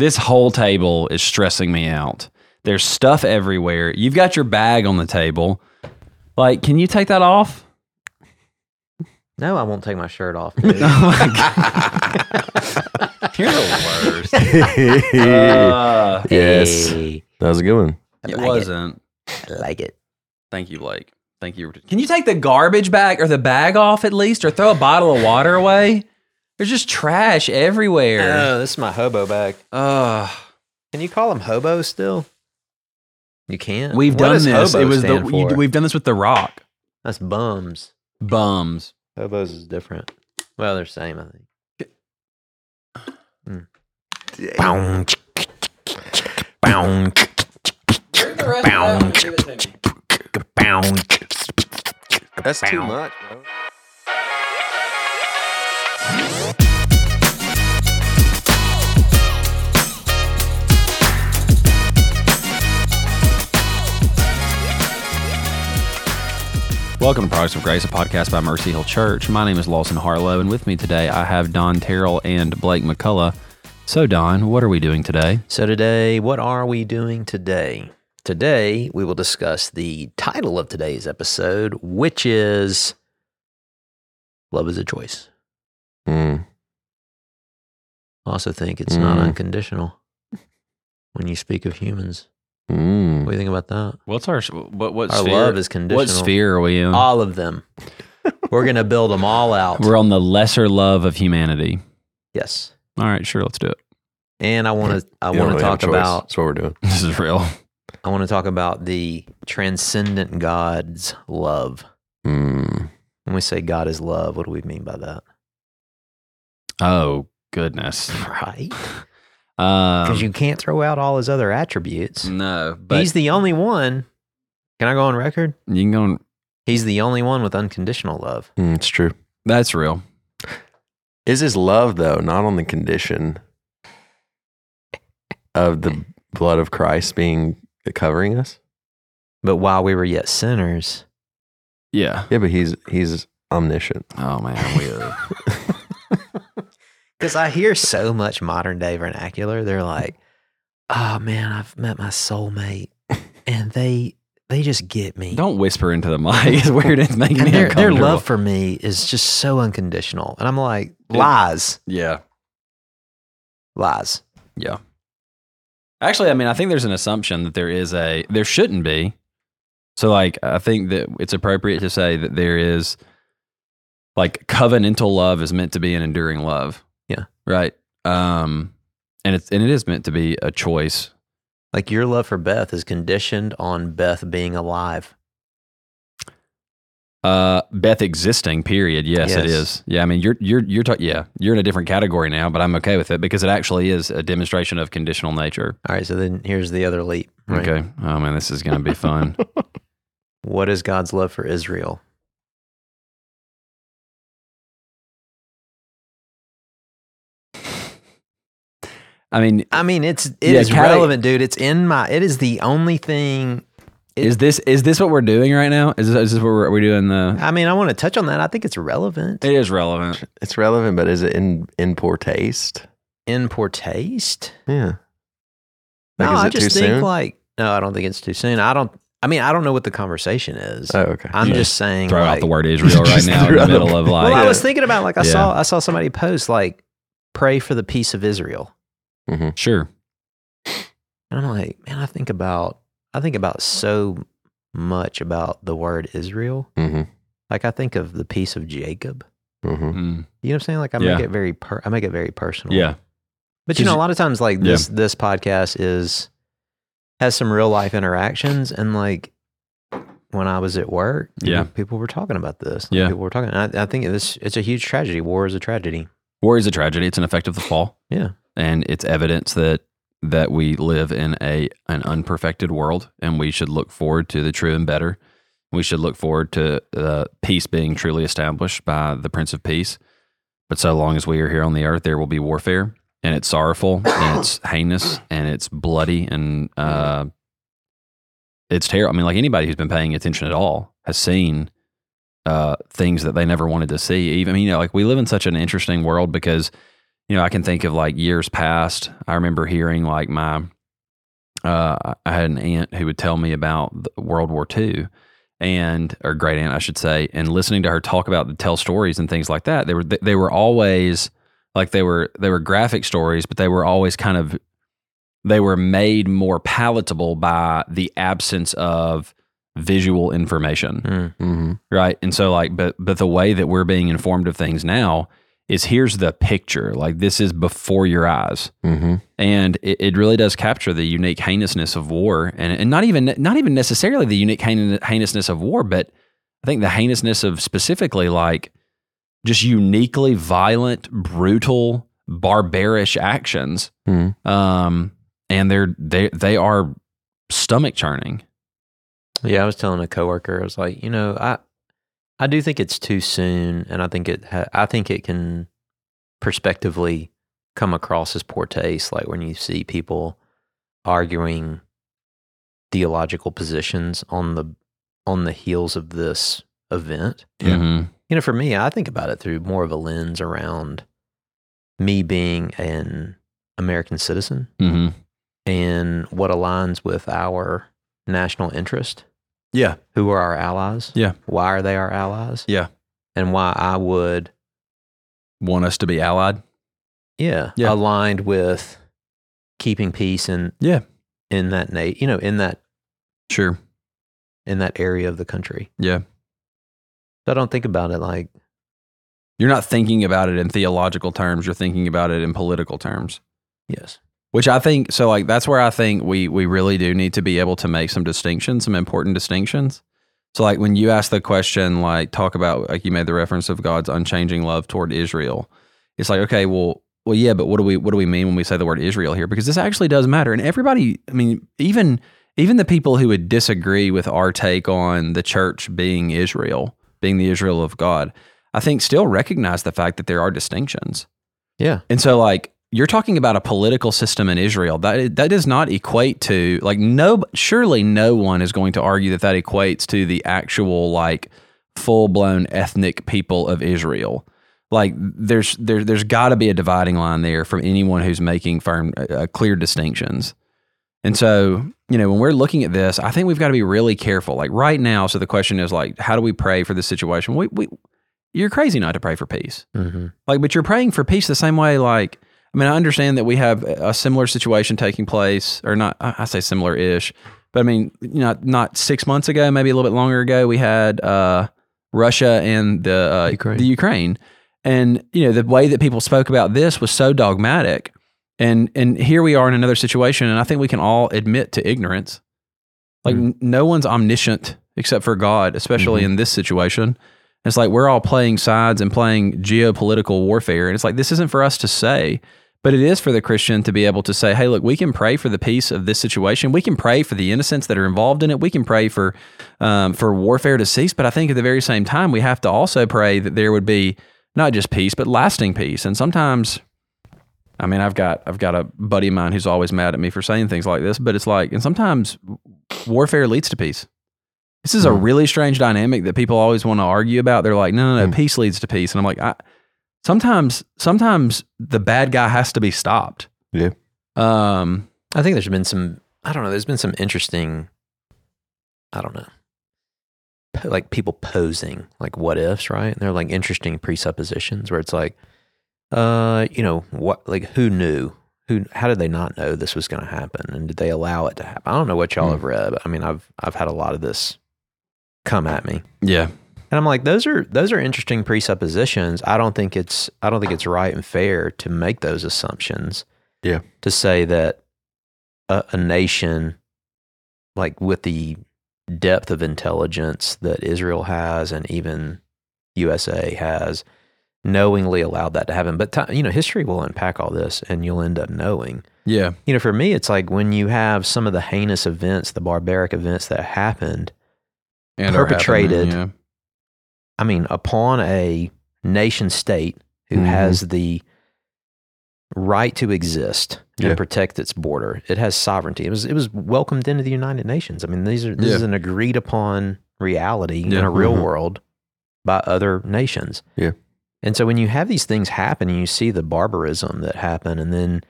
This whole table is stressing me out. There's stuff everywhere. You've got your bag on the table. Like, can you take that off? No, I won't take my shirt off. dude. You're the worst. Uh, Yes. Hey, That was a good one. It like wasn't. I like it. Thank you, Blake. Thank you. Can you take the garbage bag or the bag off at least, or throw a bottle of water away? There's just trash everywhere. Oh, this is my hobo bag. Ugh. Can you call them hobos still? You can't. we've What done does this. hobo It was the stand you, for? we've done this with the Rock That's bums. bums. Hobos is different. Well, they're same, I think. Bow. That's too much, bro. Welcome to Products of Grace, a podcast by Mercy Hill Church. My name is Lawson Harlow, and with me today I have Don Terrell and Blake McCullough. So, Don, what are we doing today? So today, what are we doing today? Today, we will discuss the title of today's episode, which is Love is a Choice. Mm. I also think it's not Mm. unconditional when you speak of humans. Mm. What do you think about that? What's our what? What Our sphere? love is conditional. What sphere are we in? All of them. We're going to build them all out. We're on the lesser love of humanity. yes. All right, sure, let's do it. And I want to I want to really talk choice. about That's what we're doing. This is real. I want to talk about the transcendent God's love. Mm. When we say God is love, what do we mean by that? Oh goodness. Right? Um, Because you can't throw out all his other attributes. no, but He's the only one. Can I go on record? you can go. On, He's the only one with unconditional love. Mm, it's true. that's real. Is his love though not on the condition of the blood of Christ being covering us? But while we were yet sinners, Yeah. Yeah, but he's he's omniscient. Oh man, we are. because I hear so much modern day vernacular, they're like, "Oh man, I've met my soulmate, and they they just get me." Don't whisper into the mic. It's weird. It's making and me their, their love for me is just so unconditional. And I'm like, lies, Yeah. lies. Yeah. Actually, I mean, I think there's an assumption that there is a there shouldn't be. So like I think that it's appropriate to say that there is like covenantal love is meant to be an enduring love. Right. Um and it's and it is meant to be a choice. Like your love for Beth is conditioned on Beth being alive. Uh Beth existing, period. Yes, it Yes. is. Yeah, I mean you're you're you're ta- yeah, you're in a different category now, but I'm okay with it because it actually is a demonstration of conditional nature. All right, so then here's the other leap. right? Okay. Oh man, this is gonna be fun. What is God's love for Israel? I mean, I mean, it's it is Yeah, cate- relevant, dude. It's in my. It is the only thing. It- is this is this what we're doing right now? Is this, is this what we're, we doing? The I mean, I want to touch on that. I think it's relevant. it is relevant. It's relevant, but is it in in poor taste? In poor taste. Yeah. No, Like, is I just too think soon? like no, I don't think it's too soon. I don't. I mean, I don't know what the conversation is. Oh, okay. I'm You just saying. Throw like, out the word Israel right now in the out the- middle of like. Well, I was thinking about like I Yeah. saw I saw somebody post like pray for the peace of Israel, sure. and I'm like, man, I think about I think about so much about the word Israel. Mm-hmm. Like I think of the peace of Jacob. Mm-hmm. Mm. You know what I'm saying? Like I Yeah. make it very per- I make it very personal. Yeah. But you know, a lot of times like this this podcast is has some real life interactions and like when I was at work, Yeah. people were talking about this. Like, Yeah. people were talking. I, I think this it's a huge tragedy. War is a tragedy. War is a tragedy. It's an effect of the fall. Yeah. And it's evidence that that we live in a an unperfected world, and we should look forward to the true and better. We should look forward to uh, peace being truly established by the Prince of Peace. But so long as we are here on the earth, there will be warfare, and it's sorrowful, and it's heinous, and it's bloody, and uh, it's terrible. I mean, like anybody who's been paying attention at all has seen uh, things that they never wanted to see. Even you know, like we live in such an interesting world because you know, I can think of like years past. I remember hearing like my, uh, I had an aunt who would tell me about World War II, and or great aunt, I should say, and listening to her talk about the tell stories and things like that. They were they were always like they were they were graphic stories, but they were always kind of they were made more palatable by the absence of visual information Mm. hmm right and so like but but the way that we're being informed of things now is here's the picture. Like this is before your eyes. Hmm and it, it really does capture the unique heinousness of war. And, and not even not even necessarily the unique hein- heinousness of war but i think the heinousness of specifically like just uniquely violent brutal barbarish actions hmm um and they're they they are stomach churning Yeah, I was telling a coworker, I was like, you know, I I do think it's too soon, and I think it ha- I think it can prospectively come across as poor taste, like when you see people arguing theological positions on the on the heels of this event. Yeah. Mhm. You know, for me, I think about it through more of a lens around me being an American citizen Mhm. and what aligns with our national interest. Yeah Who are our allies? Yeah. Why are they our allies? Yeah. And why I would, want us to be allied yeah, Yeah. aligned with keeping peace and Yeah. in that na- you know, in that sure in that area of the country. yeah So I don't think about it like You're not thinking about it in theological terms. You're thinking about it in political terms, yes. Which I think so. Like that's where I think we we really do need to be able to make some distinctions, some important distinctions. So like when you ask the question, like talk about like you made the reference of God's unchanging love toward Israel. It's like okay, well, well, yeah, but what do we what do we mean when we say the word Israel here? Because this actually does matter, and everybody. I mean, even even the people who would disagree with our take on the church being Israel, being the Israel of God, I think still recognize the fact that there are distinctions. Yeah. And so, like, you're talking about a political system in Israel that that does not equate to like no. Surely, no one is going to argue that that equates to the actual like full blown ethnic people of Israel. Like, there's there, there's got to be a dividing line there from anyone who's making firm, uh, clear distinctions. And so, you know, when we're looking at this, I think we've got to be really careful. Like right now, so the question is like, how do we pray for this situation? We, we, you're crazy not to pray for peace. Mm-hmm. Like, but you're praying for peace the same way. Like, I mean, I understand that we have a similar situation taking place, or not. I say similar-ish, but I mean, you know, not six months ago, maybe a little bit longer ago, we had uh, Russia and the uh, Ukraine. the Ukraine, and you know, the way that people spoke about this was so dogmatic. And and here we are in another situation, and I think we can all admit to ignorance. Like, Mm. n- no one's omniscient except for God, especially in this situation. It's like we're all playing sides and playing geopolitical warfare. And it's like, this isn't for us to say, but it is for the Christian to be able to say, hey, look, we can pray for the peace of this situation. We can pray for the innocents that are involved in it. We can pray for, um, for warfare to cease. But I think at the very same time, we have to also pray that there would be not just peace, but lasting peace. And sometimes, I mean, I've got I've got a buddy of mine who's always mad at me for saying things like this, but it's like, and sometimes warfare leads to peace. This is a Hmm. really strange dynamic that people always want to argue about. They're like, no, no, no, Hmm. peace leads to peace, and I'm like, I, sometimes, sometimes the bad guy has to be stopped. Yeah. Um. I think there's been some, I don't know, there's been some interesting, I don't know, po- like people posing like what ifs, right? And They're like interesting presuppositions where it's like, uh, you know, what, like who knew? Who, how did they not know this was going to happen? And did they allow it to happen? I don't know what y'all Hmm. have read. But I mean, I've, I've had a lot of this come at me. Yeah. And I'm like, those are those are interesting presuppositions. I don't think it's I don't think it's right and fair to make those assumptions. Yeah. To say that a, a nation, like with the depth of intelligence that Israel has, and even USA has, knowingly allowed that to happen. But ti you know, history will unpack all this, and you'll end up knowing. Yeah. You know, for me, it's like when you have some of the heinous events, the barbaric events that happened. And Perpetrated. I mean, upon a nation state who Mhm. has the right to exist Yeah. and protect its border, it has sovereignty. It was it was welcomed into the United Nations. I mean, these are this Yeah. is an agreed upon reality in a real Mhm. world by other nations. Yeah. And so when you have these things happen and you see the barbarism that happen and then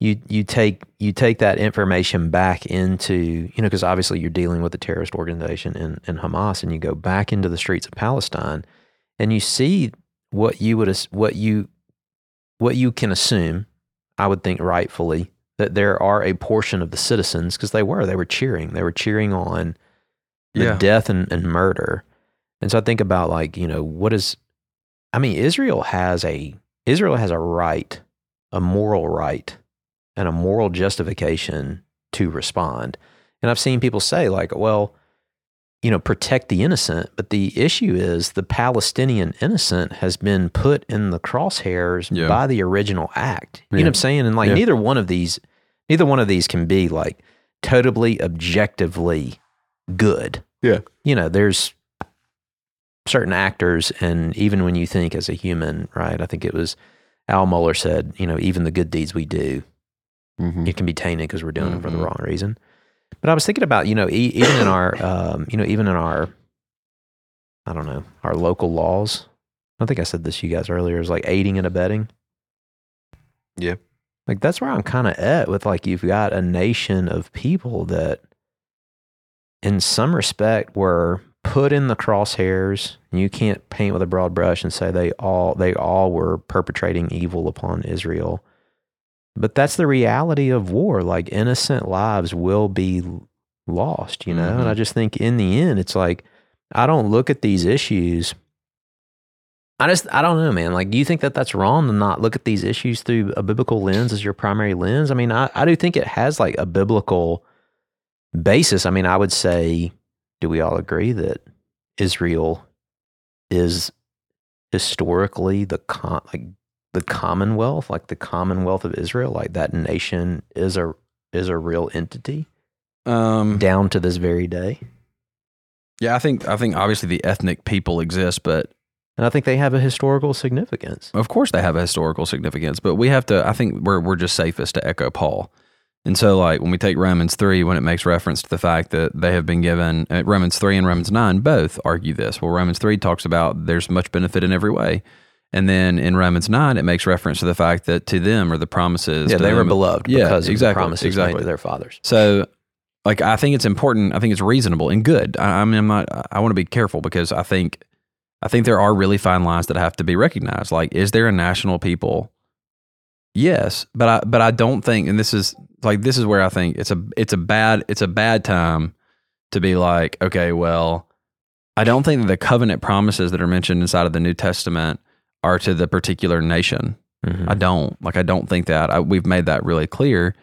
you you take you take that information back into you know because obviously you're dealing with a terrorist organization in, in Hamas and you go back into the streets of Palestine and you see what you would what you what you can assume I would think rightfully that there are a portion of the citizens because they were they were cheering they were cheering on the Yeah. death and, and murder and so I think about like you know what is I mean Israel has a Israel has a right a moral right and a moral justification to respond. And I've seen people say, like, well, you know, protect the innocent. But the issue is the Palestinian innocent has been put in the crosshairs Yeah. by the original act. You know what I'm saying? And like, Yeah. neither one of these, neither one of these can be like totally objectively good. Yeah. You know, there's certain actors, and even when you think as a human, right? I think it was Al Mohler said, you know, even the good deeds we do, Mhm. it can be tainted because we're doing it for the Mhm. wrong reason. But I was thinking about, you know, e- even in our, um, you know, even in our, I don't know, our local laws. I think I said this to you guys earlier. Is like aiding and abetting. Yeah. Like that's where I'm kind of at with like you've got a nation of people that, in some respect, were put in the crosshairs. You can't paint with a broad brush and say they all they all were perpetrating evil upon Israel. But that's the reality of war. Like innocent lives will be lost, you know? And I mm-hmm. just think in the end, it's like, I don't look at these issues. I just, I don't know, man. Like, do you think that that's wrong to not look at these issues through a biblical lens as your primary lens? I mean, I, I do think it has like a biblical basis. I mean, I would say, do we all agree that Israel is historically the con, like the Commonwealth, like the Commonwealth of Israel, like that nation is a is a real entity Um, down to this very day. yeah, I think I think obviously the ethnic people exist, but And I think they have a historical significance. of course they have a historical significance. But we have to. I think we're we're just safest to echo Paul. And so, like when we take Romans three, when it makes reference to the fact that they have been given uh, Romans three and Romans nine both argue this. Well, Romans three talks about there's much benefit in every way, and then in Romans nine it makes reference to the fact that to them are the promises. Yeah, they were beloved Yeah, because of exactly, the promises made exactly. to their fathers. So, like, I think it's important. I think it's reasonable and good. I, I mean, I'm not. I want to be careful because I think, I think there are really fine lines that have to be recognized. Like, is there a national people? Yes, but I, but I don't think, and this is like this is where I think it's a, it's a bad, it's a bad time to be like, okay, well, I don't think that the covenant promises that are mentioned inside of the New Testament are to the particular nation. Mhm. I don't like. I don't think that. I, we've made that really clear.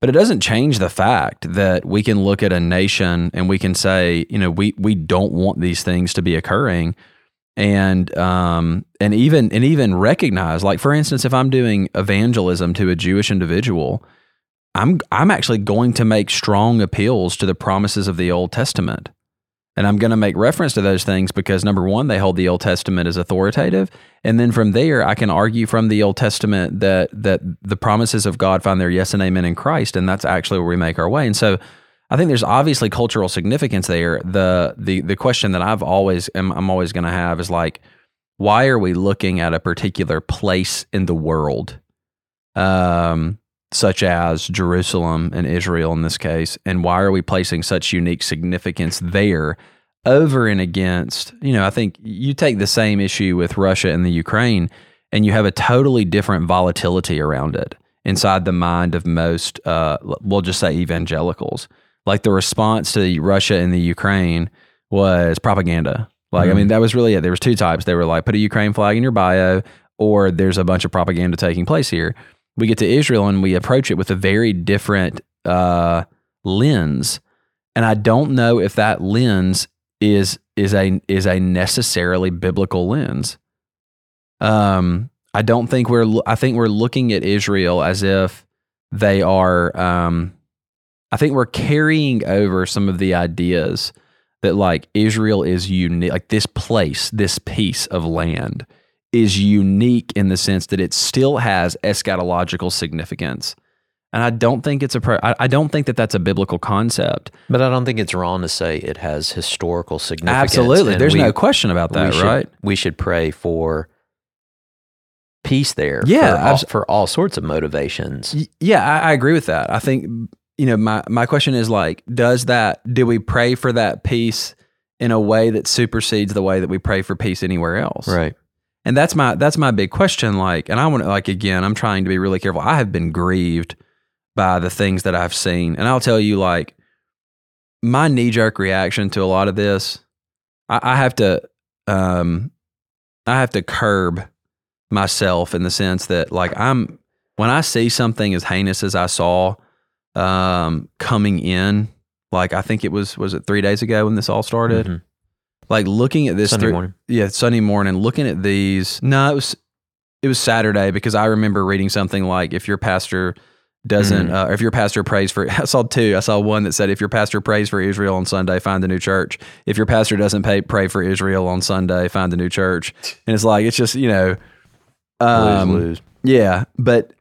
But it doesn't change the fact that we can look at a nation and we can say, you know, we we don't want these things to be occurring, and um and even and even recognize, like for instance, if I'm doing evangelism to a Jewish individual, I'm I'm actually going to make strong appeals to the promises of the Old Testament. And I'm going to make reference to those things because number one, they hold the Old Testament as authoritative, and then from there, I can argue from the Old Testament that that the promises of God find their yes and amen in Christ, and that's actually where we make our way. And so, I think there's obviously cultural significance there. The the the question that I've always am I'm always going to have is like, why are we looking at a particular place in the world, um, such as Jerusalem and Israel in this case, and why are we placing such unique significance there? over and against, you know, I think you take the same issue with Russia and the Ukraine, and you have a totally different volatility around it inside the mind of most, uh, we'll just say evangelicals. Like the response to Russia and the Ukraine was propaganda. Like, I mean, that was really it. There was two types. They were like, put a Ukraine flag in your bio, or there's a bunch of propaganda taking place here. We get to Israel and we approach it with a very different uh, lens. And I don't know if that lens is is a is a necessarily biblical lens. Um, I don't think we're I think we're looking at Israel as if they are. Um, I think we're carrying over some of the ideas that like Israel is unique, like this place, this piece of land is unique in the sense that it still has eschatological significance. And I don't think it's a. Pro- I, don't think that that's a biblical concept. But I don't think it's wrong to say it has historical significance. Absolutely, and there's we- no question about we that, should, right? We should pray for peace there. Yeah, for all, for all sorts of motivations. Y- Yeah, I, I agree with that. I think you know my my question is like, does that do we pray for that peace in a way that supersedes the way that we pray for peace anywhere else? Right. And that's my that's my big question. Like, and I want to like again, I'm trying to be really careful. I have been grieved by the things that I've seen, and I'll tell you, like, my knee jerk reaction to a lot of this, I, I have to, um, I have to curb myself in the sense that, like, I'm when I see something as heinous as I saw, um, coming in, like I think it was was it three days ago when this all started. Mhm. Like looking at this Sunday through- morning. yeah, Sunday morning, looking at these. No, it was it was Saturday because I remember reading something like if your pastor doesn't, Mm. uh, if your pastor prays for, I saw two. I saw one that said if your pastor prays for Israel on Sunday, find a new church. If your pastor doesn't pay, pray for Israel on Sunday, find a new church. And it's like it's just you know, um, lose, lose. yeah, but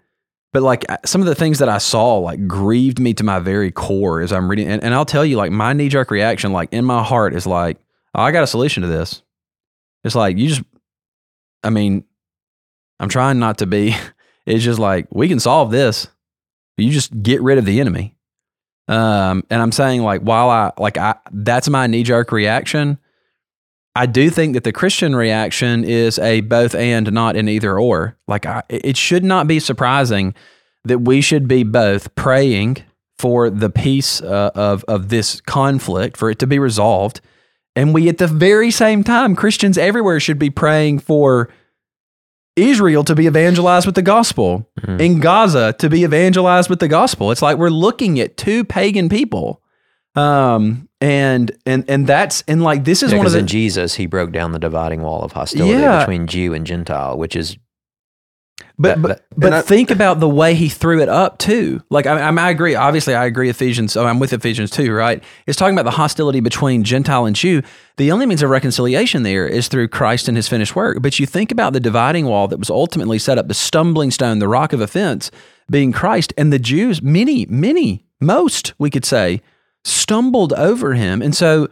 but like some of the things that I saw like grieved me to my very core as I'm reading, and, and I'll tell you like my knee jerk reaction like in my heart is like oh, I got a solution to this. It's like you just, I mean, I'm trying not to be. It's just like we can solve this. You just get rid of the enemy. Um, and I'm saying like while I like I that's my knee jerk reaction. I do think that the Christian reaction is a both and not an either or. Like I, it should not be surprising that we should be both praying for the peace uh, of of this conflict for it to be resolved, and we at the very same time Christians everywhere should be praying for Israel to be evangelized with the gospel, Mhm. in Gaza to be evangelized with the gospel. It's like we're looking at two pagan people. Um and and and that's and like this is Yeah, one of the in Jesus, he broke down the dividing wall of hostility Yeah. between Jew and Gentile, which is But That- but, that- but I- think about the way he threw it up too. Like I, I, I agree. Obviously, I agree. Ephesians. Oh, I'm with Ephesians too, right? It's talking about the hostility between Gentile and Jew. The only means of reconciliation there is through Christ and His finished work. But you think about the dividing wall that was ultimately set up, the stumbling stone, the rock of offense, being Christ, and the Jews. Many, many, most we could say, stumbled over Him, and so.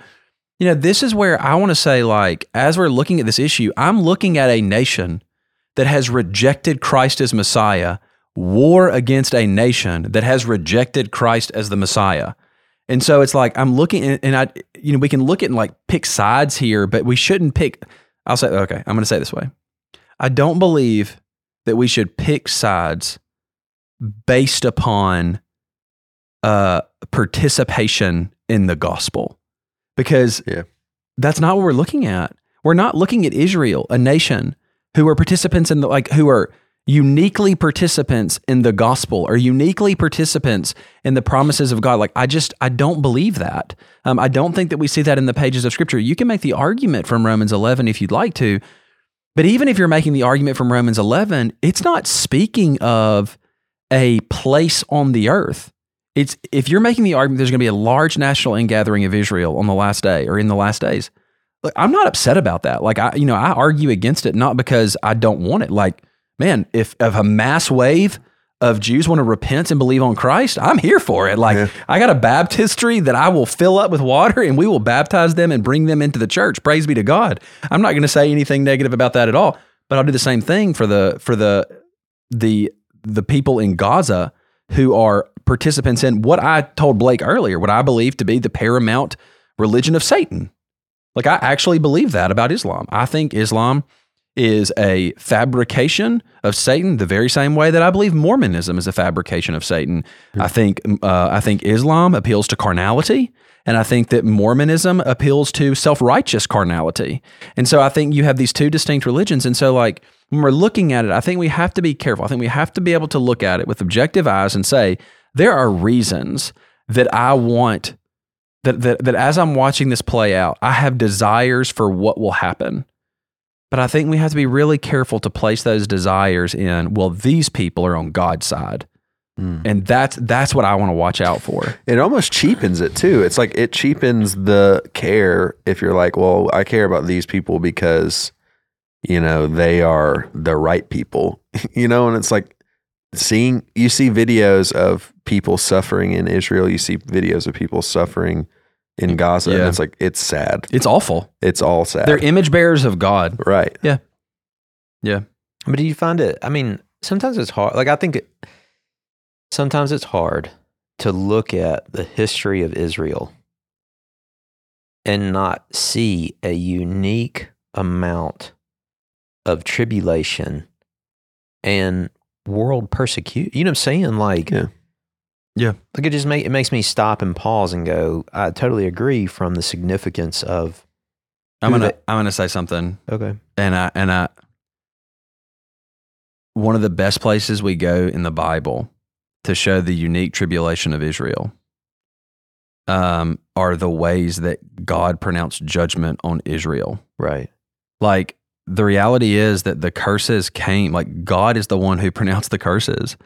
You know, this is where I want to say, like, as we're looking at this issue, I'm looking at a nation that has rejected Christ as Messiah war against a nation that has rejected Christ as the Messiah. And so it's like I'm looking and- I you know we can look at and like pick sides here, but we shouldn't pick I'll say okay, I'm going to say this way. I don't believe that we should pick sides based upon uh participation in the gospel. Because Yeah. that's not what we're looking at. We're not looking at Israel, a nation who are participants in the like who are uniquely participants in the gospel or uniquely participants in the promises of God. Like I just I don't believe that. Um, I don't think that we see that in the pages of Scripture. You can make the argument from Romans 11 if you'd like to, but even if you're making the argument from Romans 11, it's not speaking of a place on the earth. It's if you're making the argument there's going to be a large national ingathering of Israel on the last day or in the last days. Like, I'm not upset about that. Like I, you know, I argue against it not because I don't want it. Like, man, if if a mass wave of Jews want to repent and believe on Christ, I'm here for it. Like Yeah. I got a baptistry that I will fill up with water and we will baptize them and bring them into the church. Praise be to God. I'm not going to say anything negative about that at all, but I'll do the same thing for the for the the the people in Gaza who are participants in what I told Blake earlier, what I believe to be the paramount religion of Satan. Like I actually believe that about Islam. I think Islam is a fabrication of Satan, the very same way that I believe Mormonism is a fabrication of Satan. I think uh, I think Islam appeals to carnality, and I think that Mormonism appeals to self righteous carnality. And so I think you have these two distinct religions. And so like when we're looking at it, I think we have to be careful. I think we have to be able to look at it with objective eyes and say there are reasons that I want that, that that as I'm watching this play out, I have desires for what will happen. But I think we have to be really careful to place those desires in, well, these people are on God's side. Mm. And that's that's what I want to watch out for. It almost cheapens it too. It's like it cheapens the care if you're like, well, I care about these people because, you know, they are the right people, you know, and it's like seeing, you see videos of people suffering in Israel, you see videos of people suffering in Gaza, Yeah. and it's like, it's sad. It's awful. It's all sad. They're image bearers of God. right. Yeah. Yeah. But do you find it? I mean, sometimes it's hard. Like I think it, sometimes it's hard to look at the history of Israel and not see a unique amount of tribulation and world persecution. You know what I'm saying? Like, Yeah. Yeah. Like it just make it makes me stop and pause and go. I totally agree from the significance of. I'm gonna they- I'm gonna say something, Okay. and I and I. One of the best places we go in the Bible to show the unique tribulation of Israel um, are the ways that God pronounced judgment on Israel. Right. like the reality is that the curses came like god is the one who pronounced the curses.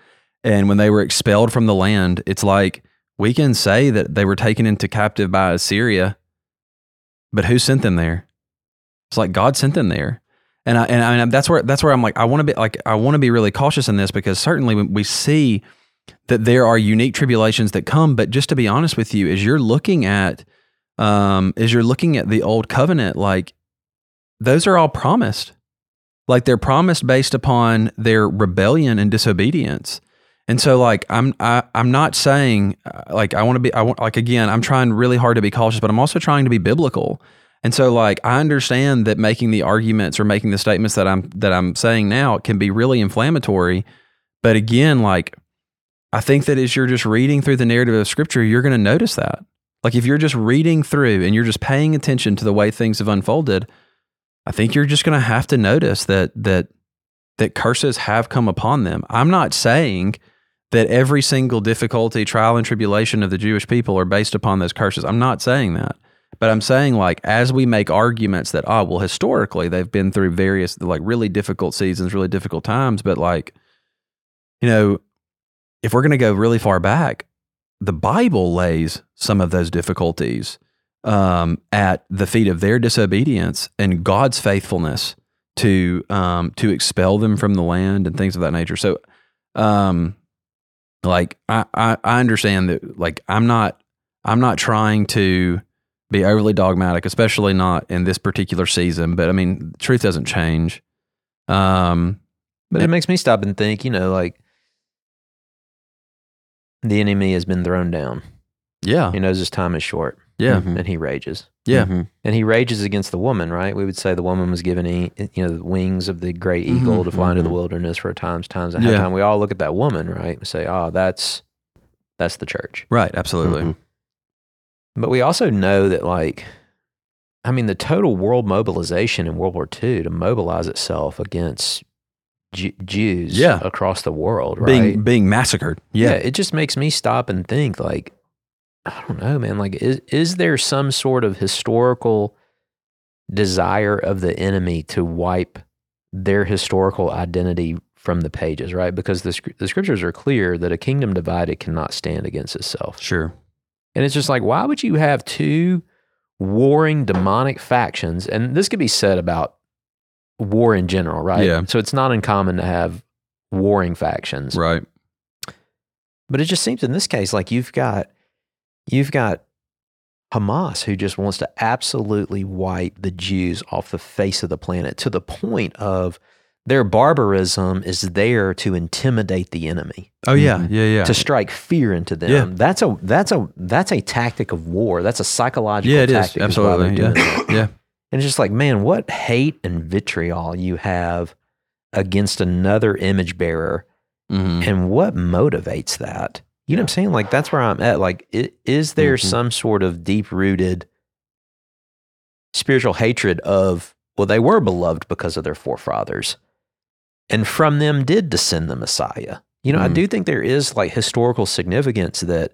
And when they were expelled from the land it's like we can say that they were taken into captive by assyria but who sent them there? It's like god sent them there. And i and, I, and that's where that's where i'm like i want to be like i want to be really cautious in this because certainly we see that there are unique tribulations that come but just to be honest with you as you're looking at um as you're looking at the old covenant like those are all promised. Like they're promised based upon their rebellion and disobedience. And so like I'm I, I'm not saying uh, like I want to be I want like again I'm trying really hard to be cautious but I'm also trying to be biblical. And so like I understand that making the arguments or making the statements that I'm that I'm saying now can be really inflammatory. But again like I think that as you're just reading through the narrative of scripture you're going to notice that. Like if you're just reading through and you're just paying attention to the way things have unfolded, I think you're just going to have to notice that that that curses have come upon them. I'm not saying that every single difficulty, trial, and tribulation of the Jewish people are based upon those curses. I'm not saying that. But I'm saying like as we make arguments that oh well historically they've been through various like really difficult seasons, really difficult times, but like you know if we're going to go really far back, the Bible lays some of those difficulties um, at the feet of their disobedience and God's faithfulness to um, to expel them from the land and things of that nature. So, um, like I, I I understand that like I'm not I'm not trying to be overly dogmatic, especially not in this particular season. But I mean, truth doesn't change. Um, But it makes me stop and think. You know, like the enemy has been thrown down. yeah, He knows his time is short, yeah, Mhm. and he rages. yeah, Mhm. And he rages against the woman, right? We would say the woman was given, e- you know, the wings of the great eagle Mhm, to fly into the mhm. wilderness for a times, times and Yeah. half time. We all look at that woman, right, and say, "Oh, that's that's the church." right, absolutely, Mhm. But we also know that, like, I mean, the total world mobilization in World War II to mobilize itself against Ju- Jews Yeah. across the world, right? being being massacred. yeah. Yeah, it just makes me stop and think, like, I don't know, man. Like, is is there some sort of historical desire of the enemy to wipe their historical identity from the pages, right? Because the the scriptures are clear that a kingdom divided cannot stand against itself. sure, And it's just like, why would you have two warring demonic factions? And this could be said about war in general, right? Yeah. So it's not uncommon to have warring factions. right, But it just seems in this case like you've got you've got Hamas who just wants to absolutely wipe the Jews off the face of the planet to the point of their barbarism is there to intimidate the enemy, oh yeah, Mhm. yeah, yeah, to strike fear into them. Yeah. That's a that's a that's a tactic of war. That's a psychological yeah, it is tactic. is why they're absolutely, yeah, yeah, And it's just like, man, what hate and vitriol you have against another image bearer hmm and what motivates that? You know what I'm saying? Like that's where I'm at. Like, i- is there Mhm. some sort of deep rooted spiritual hatred of, well, they were beloved because of their forefathers, and from them did descend the Messiah? You know, I Mhm. do think there is like historical significance that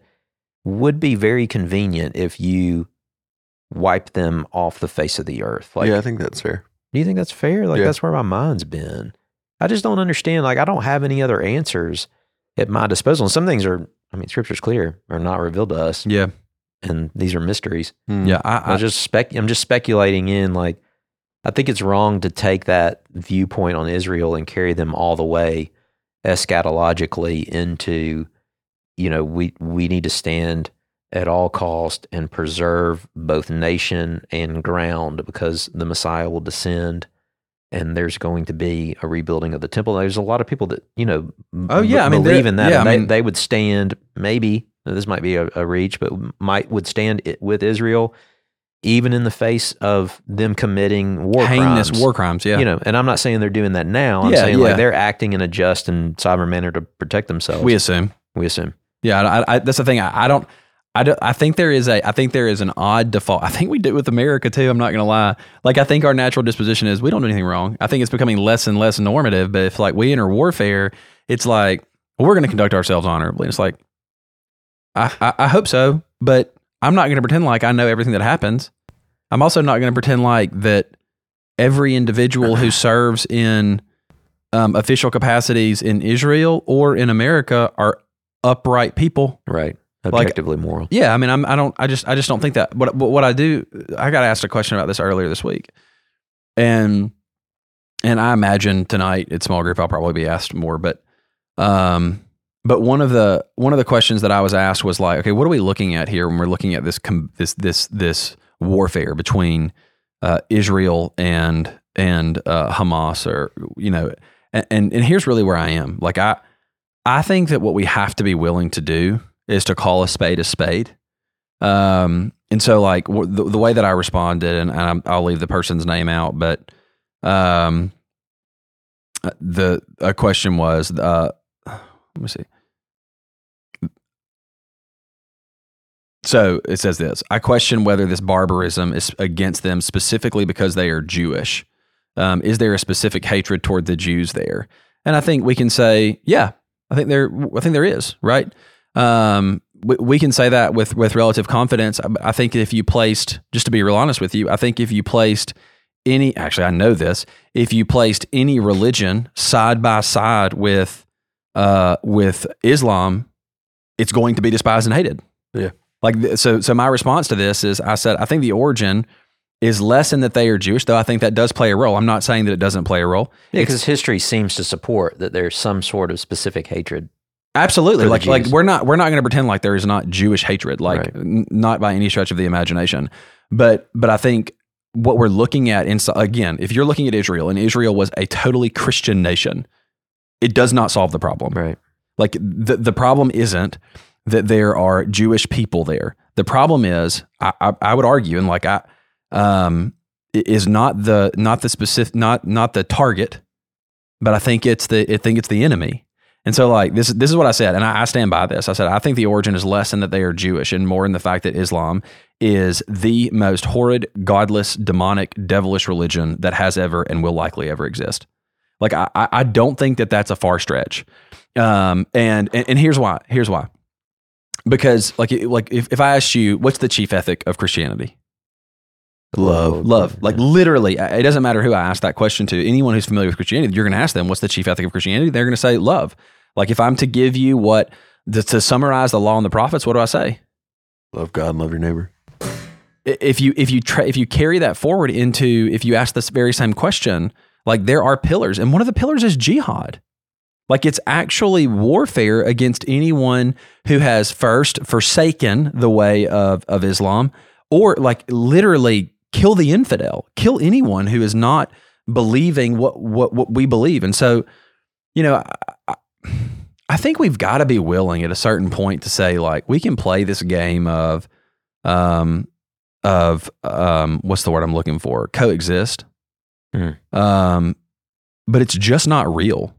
would be very convenient if you wipe them off the face of the earth. Like, yeah, I think that's fair. do you think that's fair? Like Yeah. that's where my mind's been. I just don't understand. Like I don't have any other answers at my disposal. And some things are, I mean, scripture's clear, are not revealed to us, yeah, and these are mysteries. Mm. yeah. I, I, I just spec, I'm just speculating in. Like, I think it's wrong to take that viewpoint on Israel and carry them all the way eschatologically into, you know, we we need to stand at all cost and preserve both nation and ground because the Messiah will descend and there's going to be a rebuilding of the temple. There's a lot of people that you know. Oh, yeah, I mean, believe in that. yeah, and I they, mean- they would stand. Maybe this might be a, a reach, but might would stand with Israel, even in the face of them committing war heinous crimes. war crimes. Yeah, You know, and I'm not saying they're doing that now. I'm Yeah, saying yeah. like they're acting in a just and sovereign manner to protect themselves. we assume. we assume. Yeah, I, I, that's the thing. I, I don't. I, don't, I think there is a I think there is an odd default. I think we do it with America too. I'm not going to lie. Like I think our natural disposition is we don't do anything wrong. I think it's becoming less and less normative. But if like we enter warfare, it's like well, we're going to conduct ourselves honorably. It's like I, I, I hope so, but I'm not going to pretend like I know everything that happens. I'm also not going to pretend like that every individual who serves in um, official capacities in Israel or in America are upright people. Right. Like- Objectively moral. Yeah, I mean, I'm, I don't, I just, I just don't think that. But, what, what I do, I got asked a question about this earlier this week, and and I imagine tonight at small group I'll probably be asked more, but um, but one of the one of the questions that I was asked was like, okay, what are we looking at here when we're looking at this com- this this this warfare between uh, Israel and and uh, Hamas, or you know, and, and and here's really where I am. Like I I think that what we have to be willing to do is to call a spade a spade. Um, and so like w- the, the way that I responded, and, and I'll leave the person's name out, but um, uh, the a question was, uh, let me see. So it says this I question whether this barbarism is against them specifically because they are Jewish. Um, is there a specific hatred toward the Jews there? And I think we can say, yeah, I think there, I think there is, right? Um, we, we can say that with with relative confidence. I, I think if you placed, just to be real honest with you, I think if you placed any, actually, I know this, if you placed any religion side by side with uh, with Islam, it's going to be despised and hated. Yeah. Like th- so. So my response to this is, I said, I think the origin is less in that they are Jewish, though I think that does play a role. I'm not saying that it doesn't play a role. Yeah, because history seems to support that there's some sort of specific hatred. Absolutely. Like like we're not we're not going to pretend like there is not Jewish hatred, like Right. n- not by any stretch of the imagination. But but I think what we're looking at inside again, if you're looking at Israel and Israel was a totally Christian nation, it does not solve the problem. Right. Like the the problem isn't that there are Jewish people there. The problem is, I, I, I would argue, and like I, um, is not the not the specific not not the target, but I think it's the I think it's the enemy. And so like this this is what I said, and I, I stand by this. I said I think the origin is less in that they are Jewish and more in the fact that Islam is the most horrid, godless, demonic, devilish religion that has ever and will likely ever exist. Like I, I don't think that that's a far stretch. Um, and, and and here's why. Here's why. Because like like if, if I asked you what's the chief ethic of Christianity, Love. love, like literally, it doesn't matter who I ask that question to. Anyone who's familiar with Christianity, you're going to ask them what's the chief ethic of Christianity. They're going to say love. Like if I'm to give you what to, to summarize the law and the prophets, what do I say? Love God and love your neighbor. If you if you tra- if you carry that forward into if you ask this very same question, like there are pillars, and one of the pillars is jihad. Like it's actually warfare against anyone who has first forsaken the way of, of Islam or like literally kill the infidel, kill anyone who is not believing what, what, what we believe. And so, you know, I, think we've got to be willing at a certain point to say like, we can play this game of, um, of, um, what's the word I'm looking for? Coexist. Mhm. Um, but it's just not real.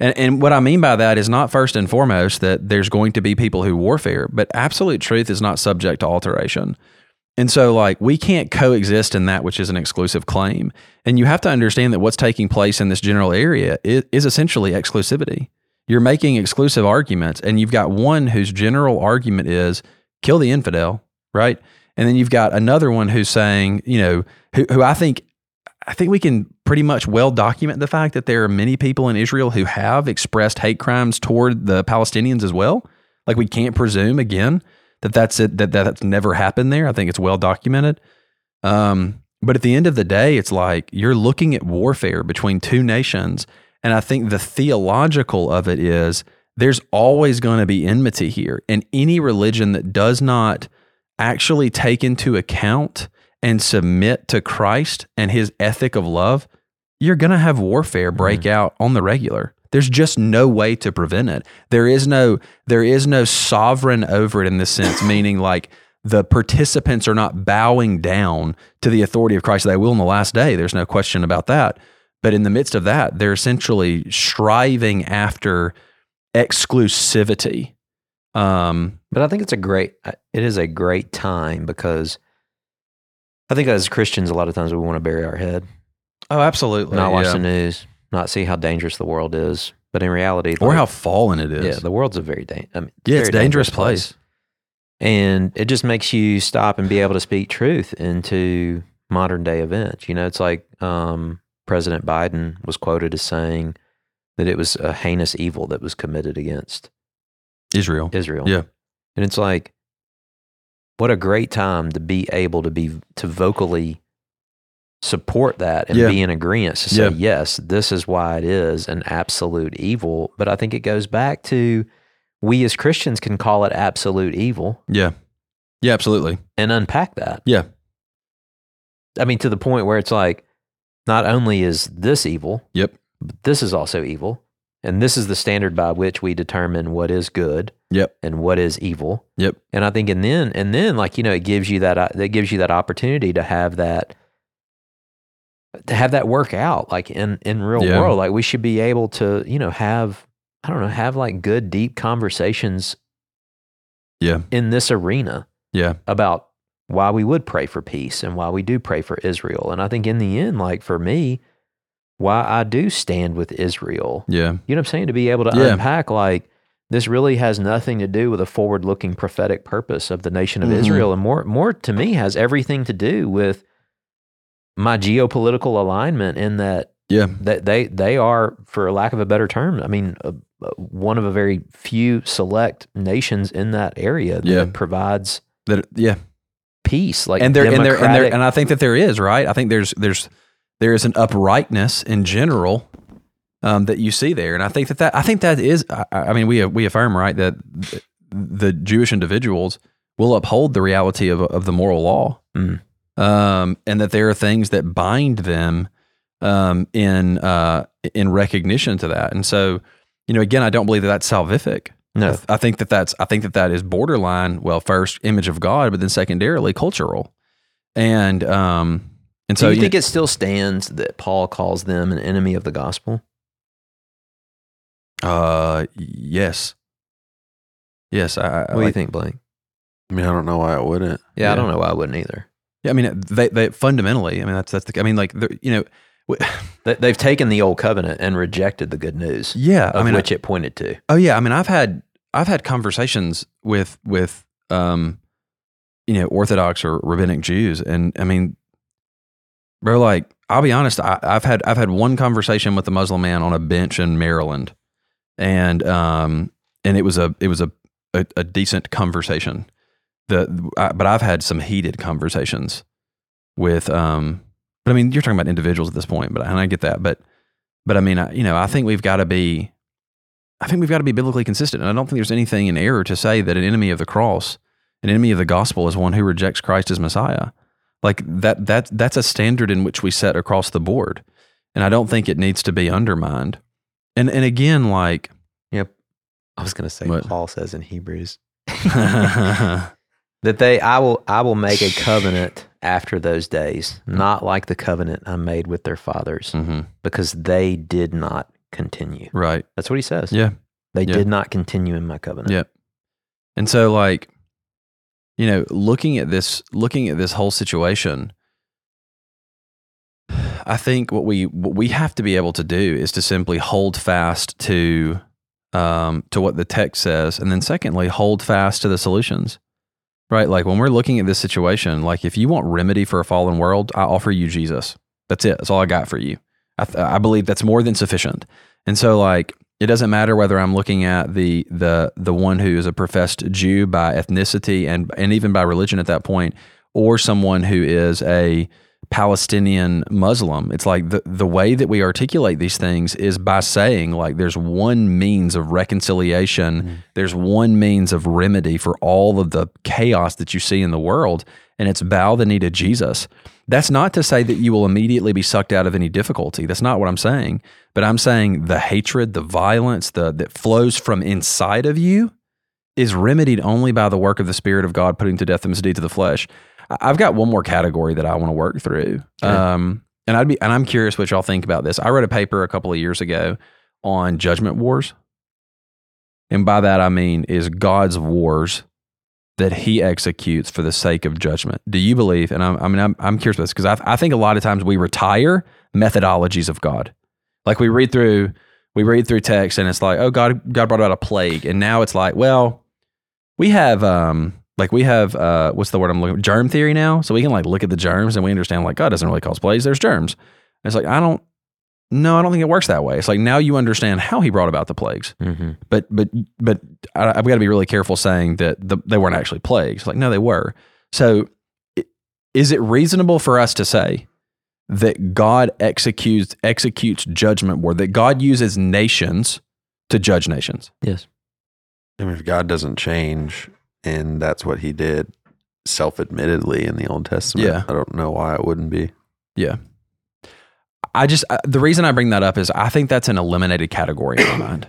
And, and what I mean by that is not first and foremost that there's going to be people who warfare, but absolute truth is not subject to alteration. And so, like, we can't coexist in that which is an exclusive claim. And you have to understand that what's taking place in this general area is, is essentially exclusivity. You're making exclusive arguments, and you've got one whose general argument is kill the infidel, right? And then you've got another one who's saying, you know, who, who I think I think we can pretty much well document the fact that there are many people in Israel who have expressed hate crimes toward the Palestinians as well. Like we can't presume again that that's it, that, that that's never happened there. I think it's well documented. Um, but at the end of the day, it's like you're looking at warfare between two nations, and I think the theological of it is there's always going to be enmity here, and any religion that does not actually take into account and submit to Christ and his ethic of love you're going to have warfare break mm-hmm. out on the regular. There's just no way to prevent it. There is no there is no sovereign over it in this sense, meaning like the participants are not bowing down to the authority of Christ. They will in the last day. There's no question about that. But in the midst of that, they're essentially striving after exclusivity. Um, But I think it's a great, uh, it is a great time because I think as Christians, a lot of times we want to bury our head, oh, absolutely. not watch yeah. the news, not see how dangerous the world is. But in reality, or like, how fallen it is. yeah, the world's a very, da- I mean, yeah, it's a very dangerous place. And it just makes you stop and be able to speak truth into modern day events. You know, it's like um, President Biden was quoted as saying that it was a heinous evil that was committed against Israel. Israel. Yeah. And it's like, what a great time to be able to be to vocally support that and Yeah. be in agreement to say, Yeah. yes, this is why it is an absolute evil. But I think it goes back to we as Christians can call it absolute evil Yeah. Yeah, absolutely. and unpack that. Yeah. I mean, to the point where it's like, not only is this evil, Yep. but this is also evil. And this is the standard by which we determine what is good Yep. and what is evil. Yep. And I think, and then, and then, like you know, it gives you that, uh, that gives you that opportunity to have that, to have that work out, like in in real Yeah. world. Like we should be able to, you know, have, I don't know, have like good, deep conversations. Yeah. In this arena Yeah. about why we would pray for peace and why we do pray for Israel. And I think in the end, like for me, why I do stand with Israel Yeah. you know what I'm saying? To be able to Yeah. unpack like this really has nothing to do with a forward-looking prophetic purpose of the nation of Mhm. Israel, and more, more to me has everything to do with my geopolitical alignment. In that, Yeah. that they they are, for lack of a better term, I mean, uh, one of a very few select nations in that area that Yeah. provides That yeah. Peace. Like and there and there and there and I think that there is right. I think there's there's there is an uprightness in general um, that you see there, and I think that that I think that is. I, I mean, we we affirm right that the Jewish individuals will uphold the reality of of the moral law, Mm. um, and that there are things that bind them um, in uh, in recognition to that. And so, you know, again, I don't believe that that's salvific. I, no, th- I think that that's I think that that is borderline. Well, first image of God, but then secondarily cultural, and um and so do you you think it still stands that Paul calls them an enemy of the gospel? uh yes, yes. I, I What do you think, Blake? I mean, I don't know why it wouldn't. Yeah, Yeah. I don't know why I wouldn't either. Yeah, I mean they they fundamentally. I mean that's that's the. I mean like you know. They- They've taken the old covenant and rejected the good news Yeah, of I mean, which it pointed to. Oh yeah, I mean I've had I've had conversations with with um you know Orthodox or rabbinic Jews, and I mean, bro, like I'll be honest, I, I've had I've had one conversation with a Muslim man on a bench in Maryland, and um and it was a it was a a, a decent conversation. The I, but I've had some heated conversations with um. But I mean, you're talking about individuals at this point, but and I get that, but but I mean, I, you know, I think we've got to be I think we've got to be biblically consistent. And I don't think there's anything in error to say that an enemy of the cross, an enemy of the gospel is one who rejects Christ as Messiah. Like that that that's a standard in which we set across the board. And I don't think it needs to be undermined. And and again, like Yep. I was going to say What? Paul says in Hebrews that they I will I will make a covenant after those days, not like the covenant I made with their fathers, hmm because they did not continue. right. That's what he says. Yeah. They yeah. did not continue in my covenant. Yeah. And so like, you know, looking at this looking at this whole situation, I think what we what we have to be able to do is to simply hold fast to um to what the text says and then secondly hold fast to the solutions. Right? Like when we're looking at this situation, like if you want remedy for a fallen world, I offer you Jesus. That's it. That's all I got for you. I, th- I believe that's more than sufficient. And so like it doesn't matter whether I'm looking at the the the one who is a professed Jew by ethnicity and and even by religion at that point, or someone who is a Palestinian Muslim. It's like the the way that we articulate these things is by saying like there's one means of reconciliation, mm-hmm. there's one means of remedy for all of the chaos that you see in the world, and it's bow the knee to Jesus. That's not to say that you will immediately be sucked out of any difficulty. That's not what I'm saying. But I'm saying the hatred, the violence, the that flows from inside of you is remedied only by the work of the Spirit of God putting to death the misdeeds of the flesh. I've got one more category that I want to work through. Okay. Um, and I'd be and I'm curious what y'all think about this. I read a paper a couple of years ago on judgment wars. And by that I mean is God's wars that he executes for the sake of judgment. Do you believe? And I'm, I mean, I'm, I'm curious about this because I, think a lot of times we retire methodologies of God. Like we read through, we read through text and it's like, oh, God, God brought about a plague. And now it's like, well, we have, um, like we have, uh, what's the word I'm looking Germ theory now. So we can like look at the germs and we understand like God doesn't really cause plagues. There's germs. And it's like, I don't, no, I don't think it works that way. It's like now you understand how he brought about the plagues Mm-hmm. but but but I, I've got to be really careful saying that the, they weren't actually plagues. Like no, they were. So is it reasonable for us to say that God executes executes judgment war that God uses nations to judge nations? Yes. I mean, if God doesn't change and that's what he did self admittedly in the Old Testament, Yeah. I don't know why it wouldn't be. Yeah. I just I, the reason I bring that up is I think that's an eliminated category in my mind.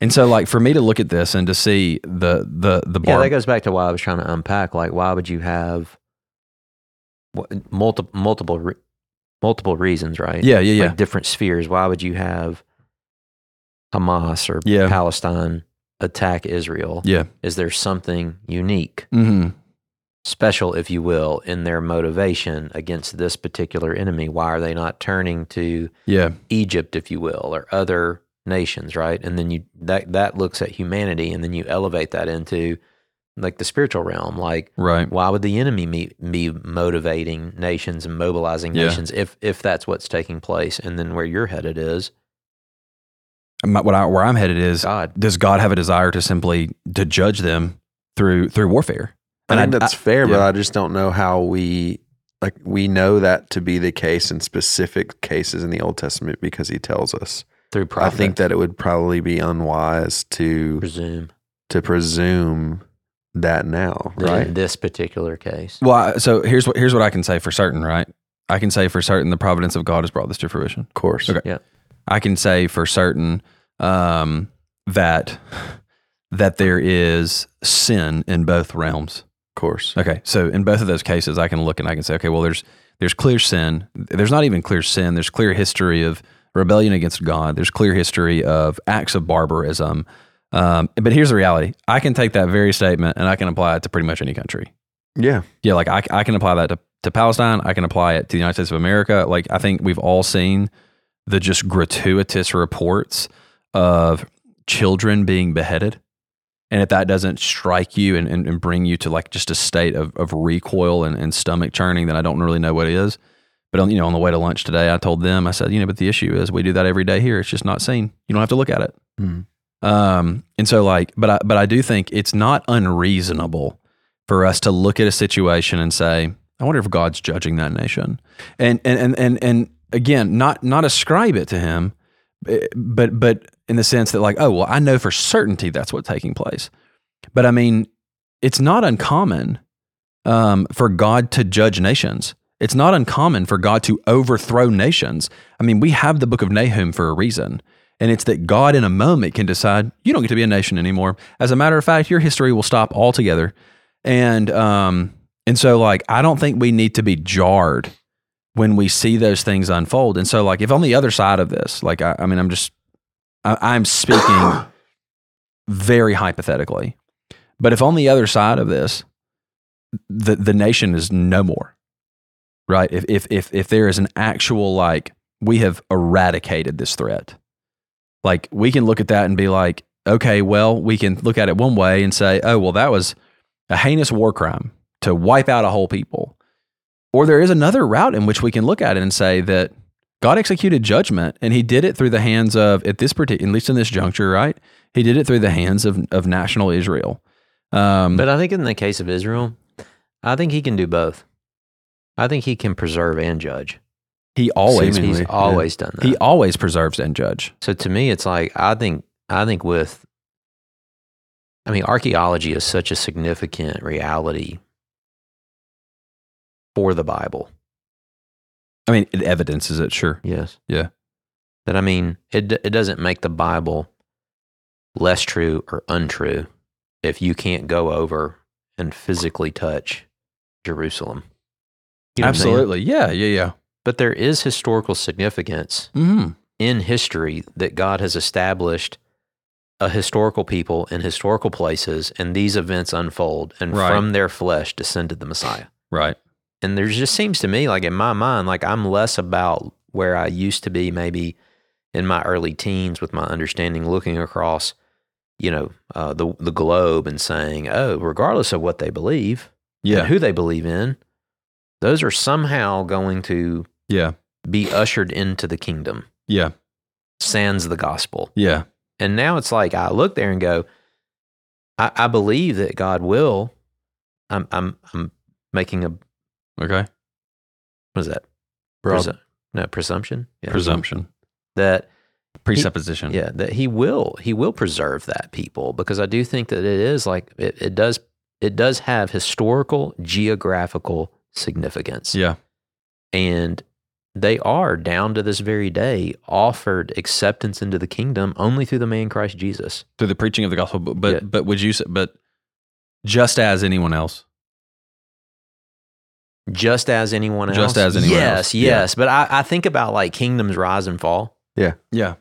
And so like for me to look at this and to see the the the Yeah, bar that goes back to why I was trying to unpack. Like, why would you have multiple multiple re- multiple reasons, right? yeah, yeah, yeah. Like different spheres. Why would you have Hamas or Yeah. Palestine attack Israel? yeah. Is there something unique, Mhm. Special, if you will, in their motivation against this particular enemy? Why are they not turning to Yeah. Egypt, if you will, or other nations, right? And then you that that looks at humanity, and then you elevate that into like the spiritual realm. Like, Right. why would the enemy me, be motivating nations and mobilizing Yeah. nations if if that's what's taking place? And then where you're headed is what I, where I'm headed is God. does God have a desire to simply to judge them through through warfare? I And think I- that's fair, but. I just don't know how we like we know that to be the case in specific cases in the Old Testament because he tells us. through I think that it would probably be unwise to presume to presume that now, right? in this particular case. Well, I- so here's what here's what I can say for certain, right? I can say for certain the providence of God has brought this to fruition. Of course. Okay. Yeah. I can say for certain um, that that there is sin in both realms. Course. Okay, so in both of those cases, I can look and I can say, okay, well, there's there's clear sin. There's not even clear sin. There's clear history of rebellion against God. There's clear history of acts of barbarism. Um, but here's the reality: I can take that very statement and I can apply it to pretty much any country. Yeah. Yeah, like I, I can apply that to, to Palestine. I can apply it to the United States of America. Like I think we've all seen the just gratuitous reports of children being beheaded. And if that doesn't strike you and, and, and bring you to like just a state of, of recoil and, and stomach churning, then I don't really know what it is. But on, you know, on the way to lunch today, I told them, I said, you know, but the issue is we do that every day here. It's just not seen. You don't have to look at it. Mhm. Um, and so like, but I, but I do think it's not unreasonable for us to look at a situation and say, I wonder if God's judging that nation. And, and, and, and, and again, not, not ascribe it to him, eh, but, but in the sense that like, oh, well, I know for certainty that's what's taking place. But I mean, it's not uncommon um, for God to judge nations. It's not uncommon for God to overthrow nations. I mean, we have the book of Nahum for a reason. And it's that God in a moment can decide, you don't get to be a nation anymore. As a matter of fact, your history will stop altogether. And um, and so like I don't think we need to be jarred when we see those things unfold. And so like if on the other side of this, like I, I mean, I'm just I, I'm speaking very hypothetically. But if on the other side of this, the the nation is no more, right? If if if if there is an actual like we have eradicated this threat, like we can look at that and be like, okay, well, we can look at it one way and say, oh, well, that was a heinous war crime to wipe out a whole people. Or there is another route in which we can look at it and say that God executed judgment and he did it through the hands of, at this particular, at least in this juncture, right? He did it through the hands of, of national Israel. Um, But I think in the case of Israel, I think he can do both. I think he can preserve and judge. he always, Seemingly. He's yeah. always done that. he always preserves and judge. So to me, it's like I think I think with I mean, archaeology is such a significant reality for the Bible. I mean, it evidences it, sure. Yes. Yeah. That I mean, it it doesn't make the Bible less true or untrue if you can't go over and physically touch Jerusalem. You know? Absolutely. Yeah, yeah, yeah. But there is historical significance Mm-hmm. in history that God has established a historical people in historical places, and these events unfold, and Right. from their flesh descended the Messiah. Right. And there just seems to me, like in my mind, like I'm less about where I used to be maybe in my early teens with my understanding, looking across, you know, uh, the the globe and saying, oh, regardless of what they believe Yeah. and who they believe in, those are somehow going to yeah. be ushered into the kingdom. Yeah. Sans the gospel. Yeah. And now it's like I look there and go, I, I believe that God will. I'm I'm I'm making a Okay. What is that? Broad- Presu- no presumption. Yeah. Presumption. that Presupposition. yeah that he will he will preserve that people because I do think that it is like it, it does it does have historical geographical significance Yeah. and they are down to this very day offered acceptance into the kingdom only through the man Christ Jesus. Through the preaching of the gospel, but but, Yeah. but would you say, but just as anyone else? Just as anyone else. Just as anyone yes, else. Yes, But I, I think about like kingdoms rise and fall. Yeah. Yeah.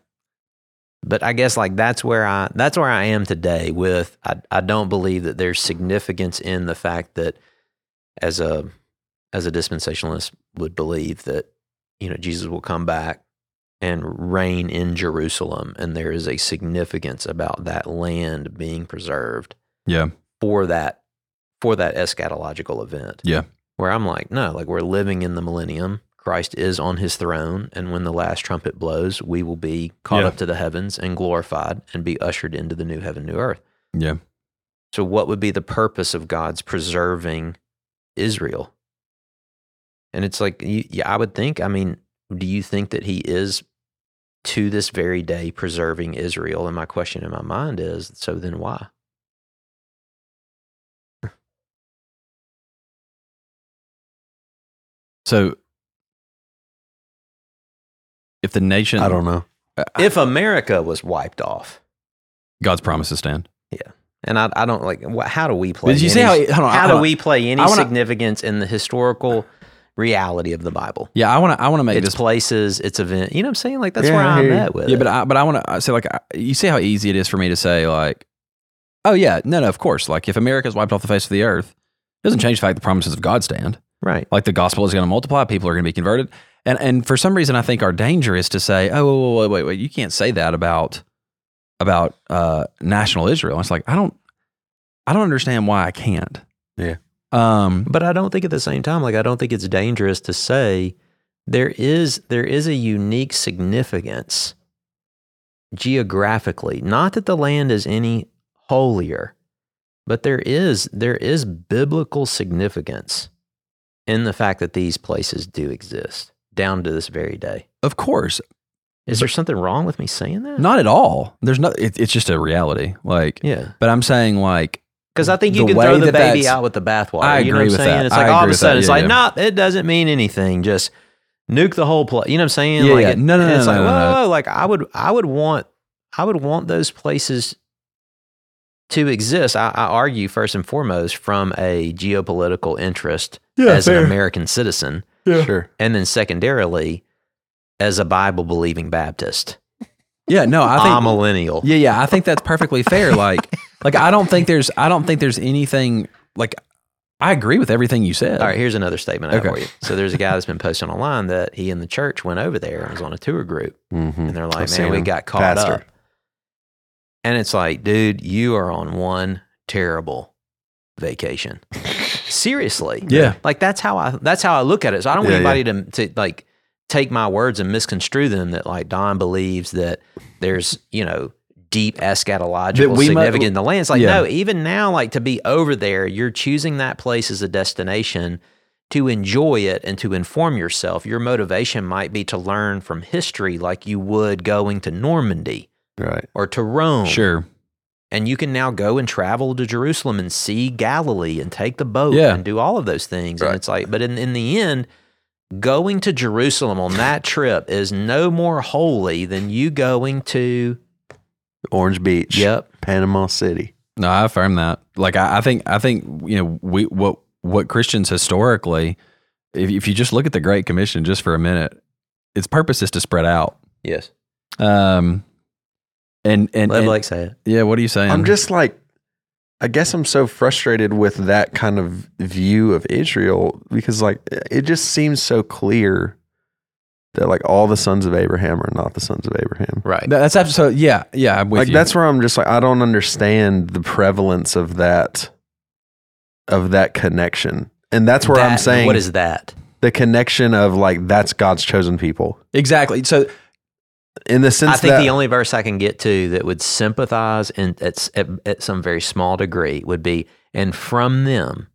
But I guess like that's where I that's where I am today. With I I don't believe that there's significance in the fact that as a as a dispensationalist would believe that you know Jesus will come back and reign in Jerusalem, and there is a significance about that land being preserved Yeah. for that for that eschatological event. Yeah. Where I'm like, no, like we're living in the millennium. Christ is on his throne, and when the last trumpet blows, we will be caught Yeah. up to the heavens and glorified and be ushered into the new heaven, new earth. Yeah. So, what would be the purpose of God's preserving Israel? And it's like, you, yeah, I would think. I mean, do you think that He is to this very day preserving Israel? And my question in my mind is, so then why? So if the nation, I don't know. Uh, if America was wiped off, God's promises stand. Yeah. And I, I don't like, wh- how do we play? Did you see any- how? Hold on, how hold do on. we play any wanna- significance in the historical reality of the Bible? Yeah, I want to. I want to make Its this. places, its event. You know what I'm saying? Like that's Yeah, where I I'm you. at with Yeah, it. but I, but I want to say like you see how easy it is for me to say like, oh yeah, no, no, of course. Like if America's wiped off the face of the earth, it doesn't change the fact the promises of God stand. Right. Like the gospel is going to multiply, people are going to be converted, and and for some reason I think our danger is to say, oh wait, wait, wait, wait, you can't say that about about uh, national Israel. It's like I don't I don't understand why I can't. Yeah. Um. But I don't think at the same time, like I don't think it's dangerous to say there is there is a unique significance geographically. Not that the land is any holier, but there is there is biblical significance in the fact that these places do exist down to this very day. Of course, Is there something wrong with me saying that? not at all. There's no. It, it's just a reality. Like, Yeah. but I'm saying like Because I think you can throw the baby out with the bathwater. I you know agree what I'm with saying? that. It's I like all of a sudden that. it's Yeah, like, yeah. nah, it doesn't mean anything. Just nuke the whole place. You know what I'm saying? Yeah, like yeah. it- No, no, no, It's no, like, no, whoa, no. whoa, like I would, I would want, I would want those places to exist. I, I argue first and foremost from a geopolitical interest as an American citizen, Sure. and then secondarily as a Bible believing Baptist, yeah, no, I think a millennial. Yeah, yeah, I think that's perfectly fair. Like, like I don't think there's, I don't think there's anything like. I agree with everything you said. All right, here's another statement I have Okay. for you. So there's a guy that's been posting online that he and the church went over there and was on a tour group. Mm-hmm. And they're like, I've man, we got caught Pastor. up. And it's like, dude, you are on one terrible vacation. Seriously. Yeah. Like that's how I that's how I look at it. So I don't want Yeah, anybody to to like take my words and misconstrue them that like Don believes that there's, you know, deep eschatological That we mu- significance in the land. It's like, Yeah. no, even now, like to be over there, you're choosing that place as a destination to enjoy it and to inform yourself. Your motivation might be to learn from history like you would going to Normandy Right. or to Rome. Sure. and you can now go and travel to Jerusalem and see Galilee and take the boat Yeah. and do all of those things. Right. And it's like, but in, in the end, going to Jerusalem on that trip is no more holy than you going to, Orange Beach. yep, Panama City. No, I affirm that. Like I, I think I think you know we what what Christians historically, if if you just look at the Great Commission just for a minute, its purpose is to spread out. yes. Um, and and, Let and- Blake say it. yeah, what are you saying? I'm just like, I guess I'm so frustrated with that kind of view of Israel because, like, it just seems so clear that, like, all the sons of Abraham are not the sons of Abraham. Right. that's absolutely. Yeah, yeah, I'm with like, you. that's where I'm just like, I don't understand the prevalence of that, of that connection. And that's where I'm saying What is that? the connection of like that's God's chosen people exactly. So in the sense I think that the only verse I can get to that would sympathize and at, at, at some very small degree would be, and from them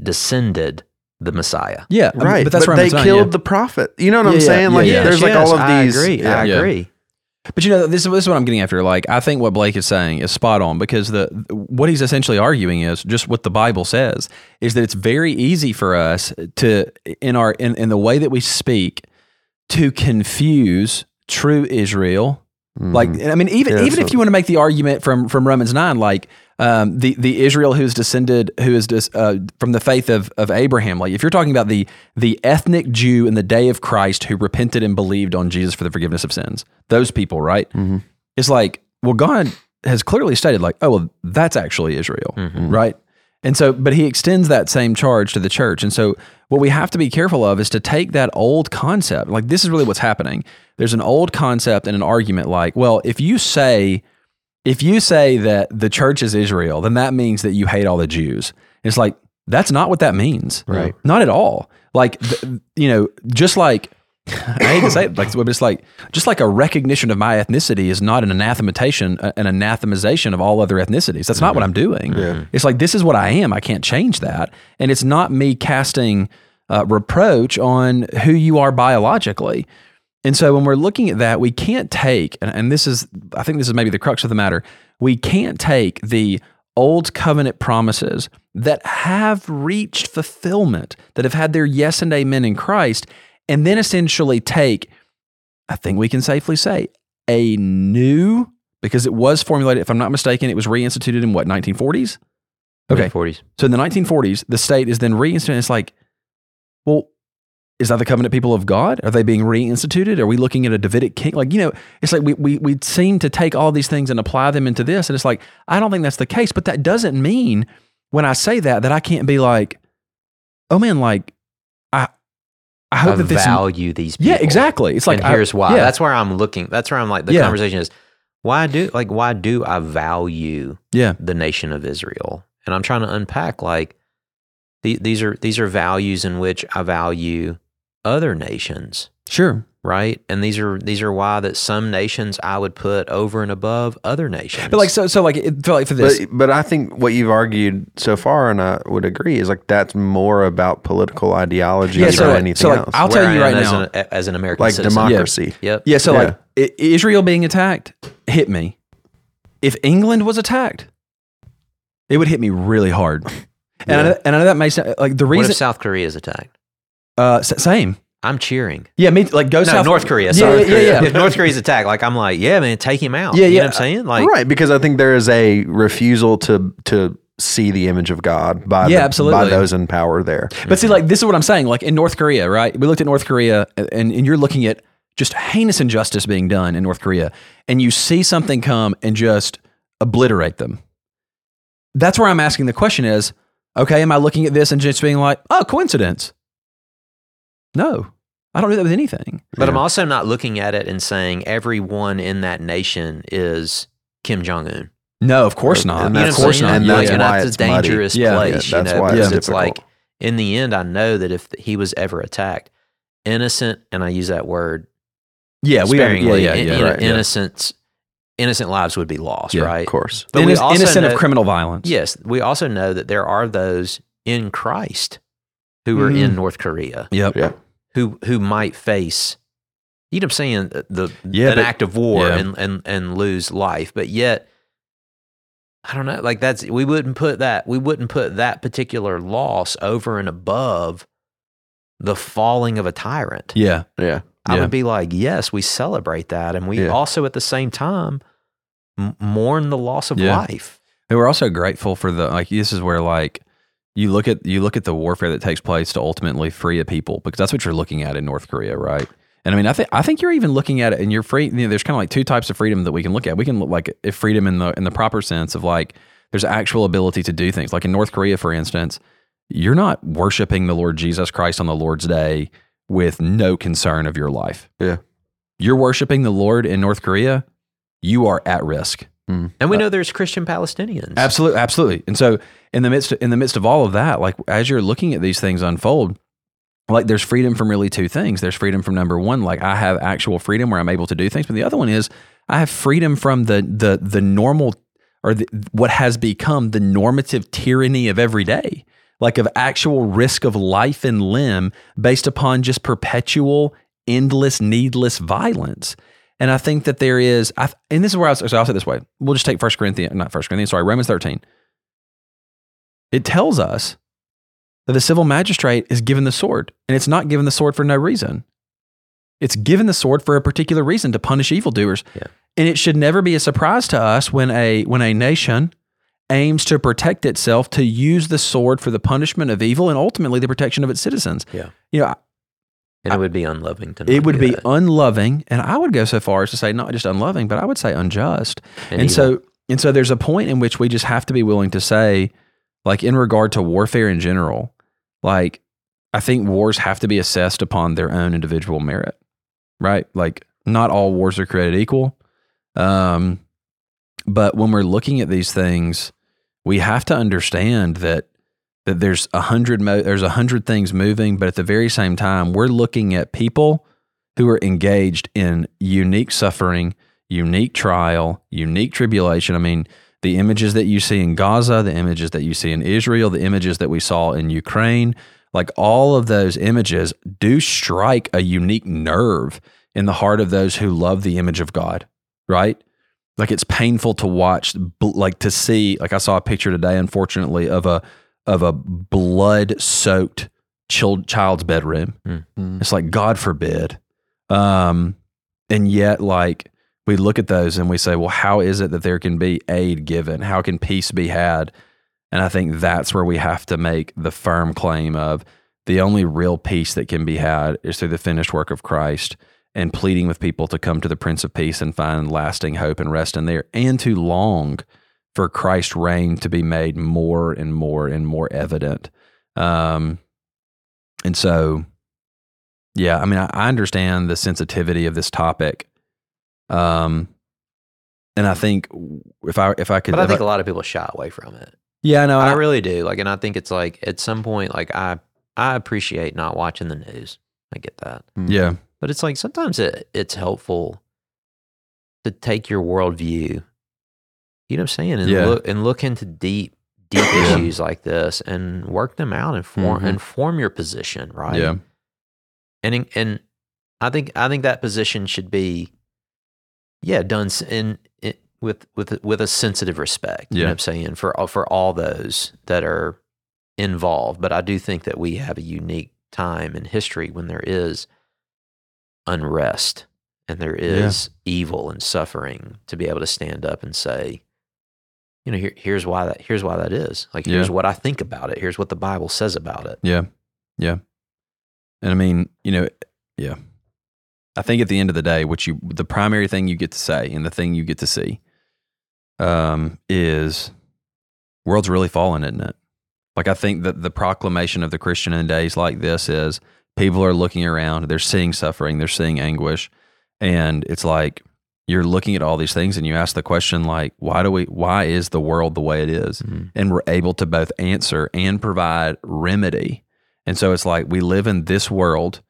descended the Messiah. yeah, right. I mean, right, but that's where they I'm saying, killed yeah. the prophet. You know what Yeah, I'm yeah, saying? yeah, like yeah. there's like all of these. I these. agree. I Yeah. agree. But you know, this, this is what I'm getting after. Like, I think what Blake is saying is spot on because the what he's essentially arguing is just what the Bible says is that it's very easy for us to in our in, in the way that we speak to confuse true Israel. Like, I mean, even Mm-hmm. Yeah, even if you want to make the argument from from Romans nine, like um, the the Israel who's descended, who is dis, uh, from the faith of of Abraham, like if you're talking about the the ethnic Jew in the day of Christ who repented and believed on Jesus for the forgiveness of sins, those people, right? Mhm. It's like, well, God has clearly stated, like, oh, well, that's actually Israel, right? And so, but he extends that same charge to the church. And so, what we have to be careful of is to take that old concept. Like, this is really what's happening. There's an old concept and an argument like, well, if you say, if you say that the church is Israel, then that means that you hate all the Jews. It's like, that's not what that means. Right. Not at all. Like, you know, just like, I hate to say it, like, but it's like, just like a recognition of my ethnicity is not an anathematization, an anathemization of all other ethnicities. That's not what I'm doing. Yeah. It's like, this is what I am. I can't change that. And it's not me casting uh, reproach on who you are biologically. And so when we're looking at that, we can't take, and, and this is, I think this is maybe the crux of the matter, we can't take the old covenant promises that have reached fulfillment, that have had their yes and amen in Christ, and then essentially take, I think we can safely say, a new, because it was formulated, if I'm not mistaken, it was reinstituted in what, 1940s? Okay. 40s. So in the 1940s, the state is then reinstituted. It's like, well, is that the covenant people of God? Are they being reinstituted? Are we looking at a Davidic king? Like, you know, it's like we, we, we seem to take all these things and apply them into this. And it's like, I don't think that's the case. But that doesn't mean when I say that, that I can't be like, oh man, like, I hope that this. value these people. Yeah, exactly. It's like, and I- here's why. yeah. That's where I'm looking. That's where I'm like, the Yeah. conversation is, why do, like, why do I value yeah. the nation of Israel? And I'm trying to unpack, like, the, these are, these are values in which I value other nations. Sure. Right? And these are these are why that some nations I would put over and above other nations. But like, so, so like, it felt like for this. But, but I think what you've argued so far, and I would agree, is like that's more about political ideology Yeah, than so- anything so, like, else. I'll Where tell you right as now. an, as an American like citizen. democracy. Yep. Yeah, so Yeah. like Israel being attacked hit me. If England was attacked, it would hit me really hard. And, I, and I know that may sound like the What reason. if South Korea is attacked? uh, same. I'm cheering. Yeah, me like go No, South North Korea. Yeah, Sorry. yeah, yeah, If North Korea's attacked, like I'm like, yeah, man, take him out. Yeah, You yeah. know what I'm saying? Like, right, because I think there is a refusal to to see the image of God by Yeah, the- absolutely. by those in power there. But see, mm-hmm. like this is what I'm saying. Like in North Korea, right? We looked at North Korea, and, and you're looking at just heinous injustice being done in North Korea, and you see something come and just obliterate them. That's where I'm asking the question: Is okay? Am I looking at this and just being like, oh, coincidence? No, I don't do that with anything. but I'm also not looking at it and saying everyone in that nation is Kim Jong Un. No, of course not. And You know that's- of course what not. saying? and Yeah, that's yeah. and why that's it's a dangerous Yeah. place. Yeah, that's you know, why it's it's like difficult. in the end, I know that if he was ever attacked, innocent, and I use that word yeah, we are. Yeah, sparingly, yeah, in- yeah. you know, right, yeah. innocent, innocent lives would be lost, Yeah, right? Of course. But we also innocent know- of criminal violence. Yes, we also know that there are those in Christ who are Mhm. in North Korea Yep. Yeah. who who might face, you know, what I'm saying the, the Yeah, an but- act of war yeah. and, and and lose life, but yet I don't know. Like that's we wouldn't put that we wouldn't put that particular loss over and above the falling of a tyrant. Yeah. Yeah. I Yeah. would be like, yes, we celebrate that, and we Yeah. also at the same time m- mourn the loss of Yeah. life. And we're also grateful for the like this is where like you look at you look at the warfare that takes place to ultimately free a people because that's what you're looking at in North Korea, right? And I mean, I think I think you're even looking at it, and you're free. You know, there's kind of like two types of freedom that we can look at. We can look like if freedom in the in the proper sense of like there's actual ability to do things. Like in North Korea, for instance, you're not worshiping the Lord Jesus Christ on the Lord's day with no concern of your life. Yeah. You're worshiping the Lord in North Korea, you are at risk. Mm-hmm. And we uh, know there's Christian Palestinians. Absolutely, absolutely. And so in the midst in the midst of all of that, like as you're looking at these things unfold, like there's freedom from really two things. There's freedom from number one, like I have actual freedom where I'm able to do things, but the other one is I have freedom from the the the normal or the, what has become the normative tyranny of every day, like of actual risk of life and limb based upon just perpetual, endless, needless violence. And I think that there is, I, and this is where I was, so I'll say it this way. We'll just take First Corinthians, not First Corinthians, sorry, Romans 13. It tells us that the civil magistrate is given the sword, and it's not given the sword for no reason. It's given the sword for a particular reason to punish evildoers. Yeah. And it should never be a surprise to us when a when a nation aims to protect itself to use the sword for the punishment of evil and ultimately the protection of its citizens. Yeah. You know, and it would be unloving to. it would be that. unloving, and I would go so far as to say not just unloving, but I would say unjust. And, evil. so and so there's a point in which we just have to be willing to say, like in regard to warfare in general, like I think wars have to be assessed upon their own individual merit. Right? Like not all wars are created equal. Um but when we're looking at these things, we have to understand that that there's a hundred mo- there's a hundred things moving, but at the very same time, we're looking at people who are engaged in unique suffering, unique trial, unique tribulation. I mean, the images that you see in Gaza, the images that you see in Israel, the images that we saw in Ukraine, like all of those images do strike a unique nerve in the heart of those who love the image of God, right? Like it's painful to watch, like to see. Like I saw a picture today, unfortunately, of a of a blood soaked child's bedroom. Mm. It's like God forbid. Um, and yet, like we look at those and we say, well, how is it that there can be aid given? How can peace be had? And I think that's where we have to make the firm claim of the only real peace that can be had is through the finished work of Christ and pleading with people to come to the Prince of Peace and find lasting hope and rest in there and to long for Christ's reign to be made more and more and more evident. Um, and so, yeah, I mean, I, I understand the sensitivity of this topic. Um, and I think if I if I could, but I think a lot of people shy away from it. yeah, no, I I, really do. Like, and I think it's like at some point, like I I appreciate not watching the news. I get that, yeah, but it's like sometimes it it's helpful to take your worldview. You know what I'm saying? And Yeah. look and look into deep deep Yeah. issues like this and work them out and form Mhm. and form your position right. yeah, and and I think I think that position should be, yeah, done in, in with with with a sensitive respect. You know what I'm saying for for all those that are involved. But I do think that we have a unique time in history when there is unrest and there is evil and suffering to be able to stand up and say. You know, here, here's why that. Here's why that is. Like, here's Yeah. what I think about it. Here's what the Bible says about it. yeah, yeah. And I mean, you know, yeah. I think at the end of the day, what you the primary thing you get to say and the thing you get to see, um, is world's really fallen, isn't it? Like I think that the proclamation of the Christian in days like this is people are looking around, they're seeing suffering, they're seeing anguish, and it's like you're looking at all these things and you ask the question like, why do we? Why is the world the way it is? Mhm. And we're able to both answer and provide remedy. And so it's like we live in this world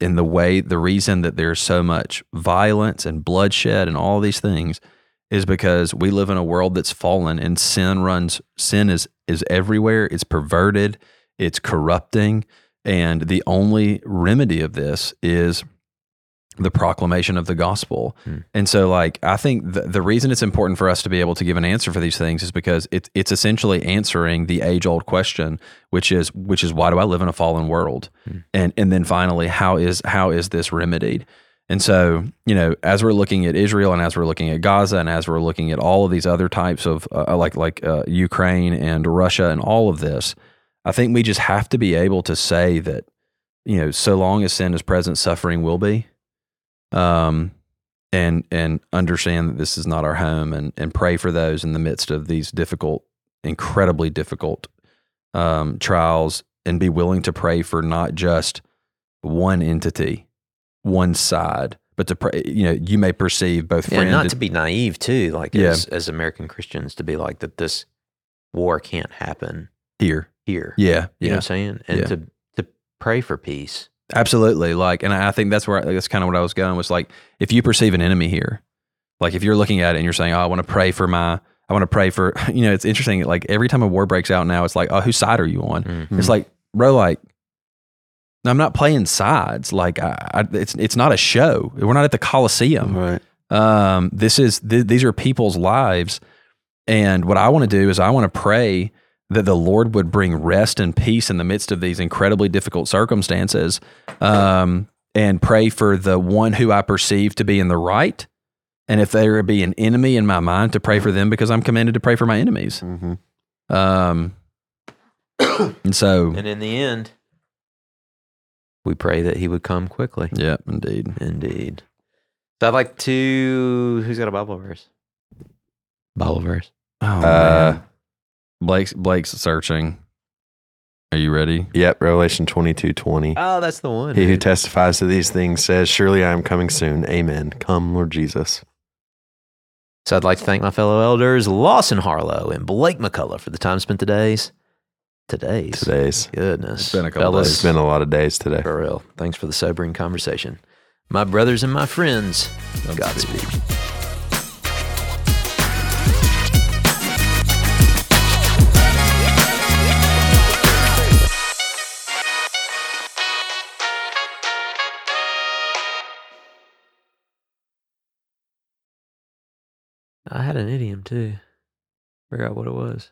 in the way the reason that there's so much violence and bloodshed and all these things is because we live in a world that's fallen and sin runs sin is is everywhere it's perverted it's corrupting and the only remedy of this is the proclamation of the gospel. Hmm. And so, like, I think the, the reason it's important for us to be able to give an answer for these things is because it's it's essentially answering the age old question, which is which is why do I live in a fallen world, Hmm. and and then finally, how is how is this remedied? And so, you know, as we're looking at Israel and as we're looking at Gaza and as we're looking at all of these other types of uh, like like uh, Ukraine and Russia and all of this, I think we just have to be able to say that, you know, so long as sin is present, suffering will be, um, and and understand that this is not our home, and and pray for those in the midst of these difficult, incredibly difficult um, trials, and be willing to pray for not just one entity, one side, but to pray. You know, you may perceive both Yeah, friend not to be naive too, like Yeah. as as American Christians, to be like that this war can't happen here. here. Yeah, You know what I'm saying? And Yeah. to to pray for peace. Absolutely. Like, and I think that's where that's kind of what I was going was like, if you perceive an enemy here, like if you're looking at it and you're saying, oh, I want to pray for my, I want to pray for, you know, it's interesting. Like every time a war breaks out now, it's like, oh, whose side are you on? Mm. It's like, bro, like, I'm not playing sides. Like, I, I, it's it's not a show. We're not at the Coliseum. Right. Um, this is th- these are people's lives, and what I want to do is I want to pray that the Lord would bring rest and peace in the midst of these incredibly difficult circumstances, um, and pray for the one who I perceive to be in the right, and if there be an enemy in my mind, to pray for them because I'm commanded to pray for my enemies. hmm Um, and so, And in the end, we pray that he would come quickly. yeah, indeed. Indeed. So I'd like to. Who's got a Bible verse? Bible verse. Oh Uh, man, Blake's Blake's searching. Are you ready? Yep. Revelation twenty two twenty. Oh, that's the one. He who testifies to these things says, Surely I am coming soon. Amen. Come, Lord Jesus. So I'd like to thank my fellow elders, Lawson Harlow and Blake McCullough, for the time spent today's. Today's. Today's. Goodness. It's been a couple Fellas, days. It's been a lot of days today. For real. Thanks for the sobering conversation. My brothers and my friends, Godspeed. I had an idiom too. Figure out what it was.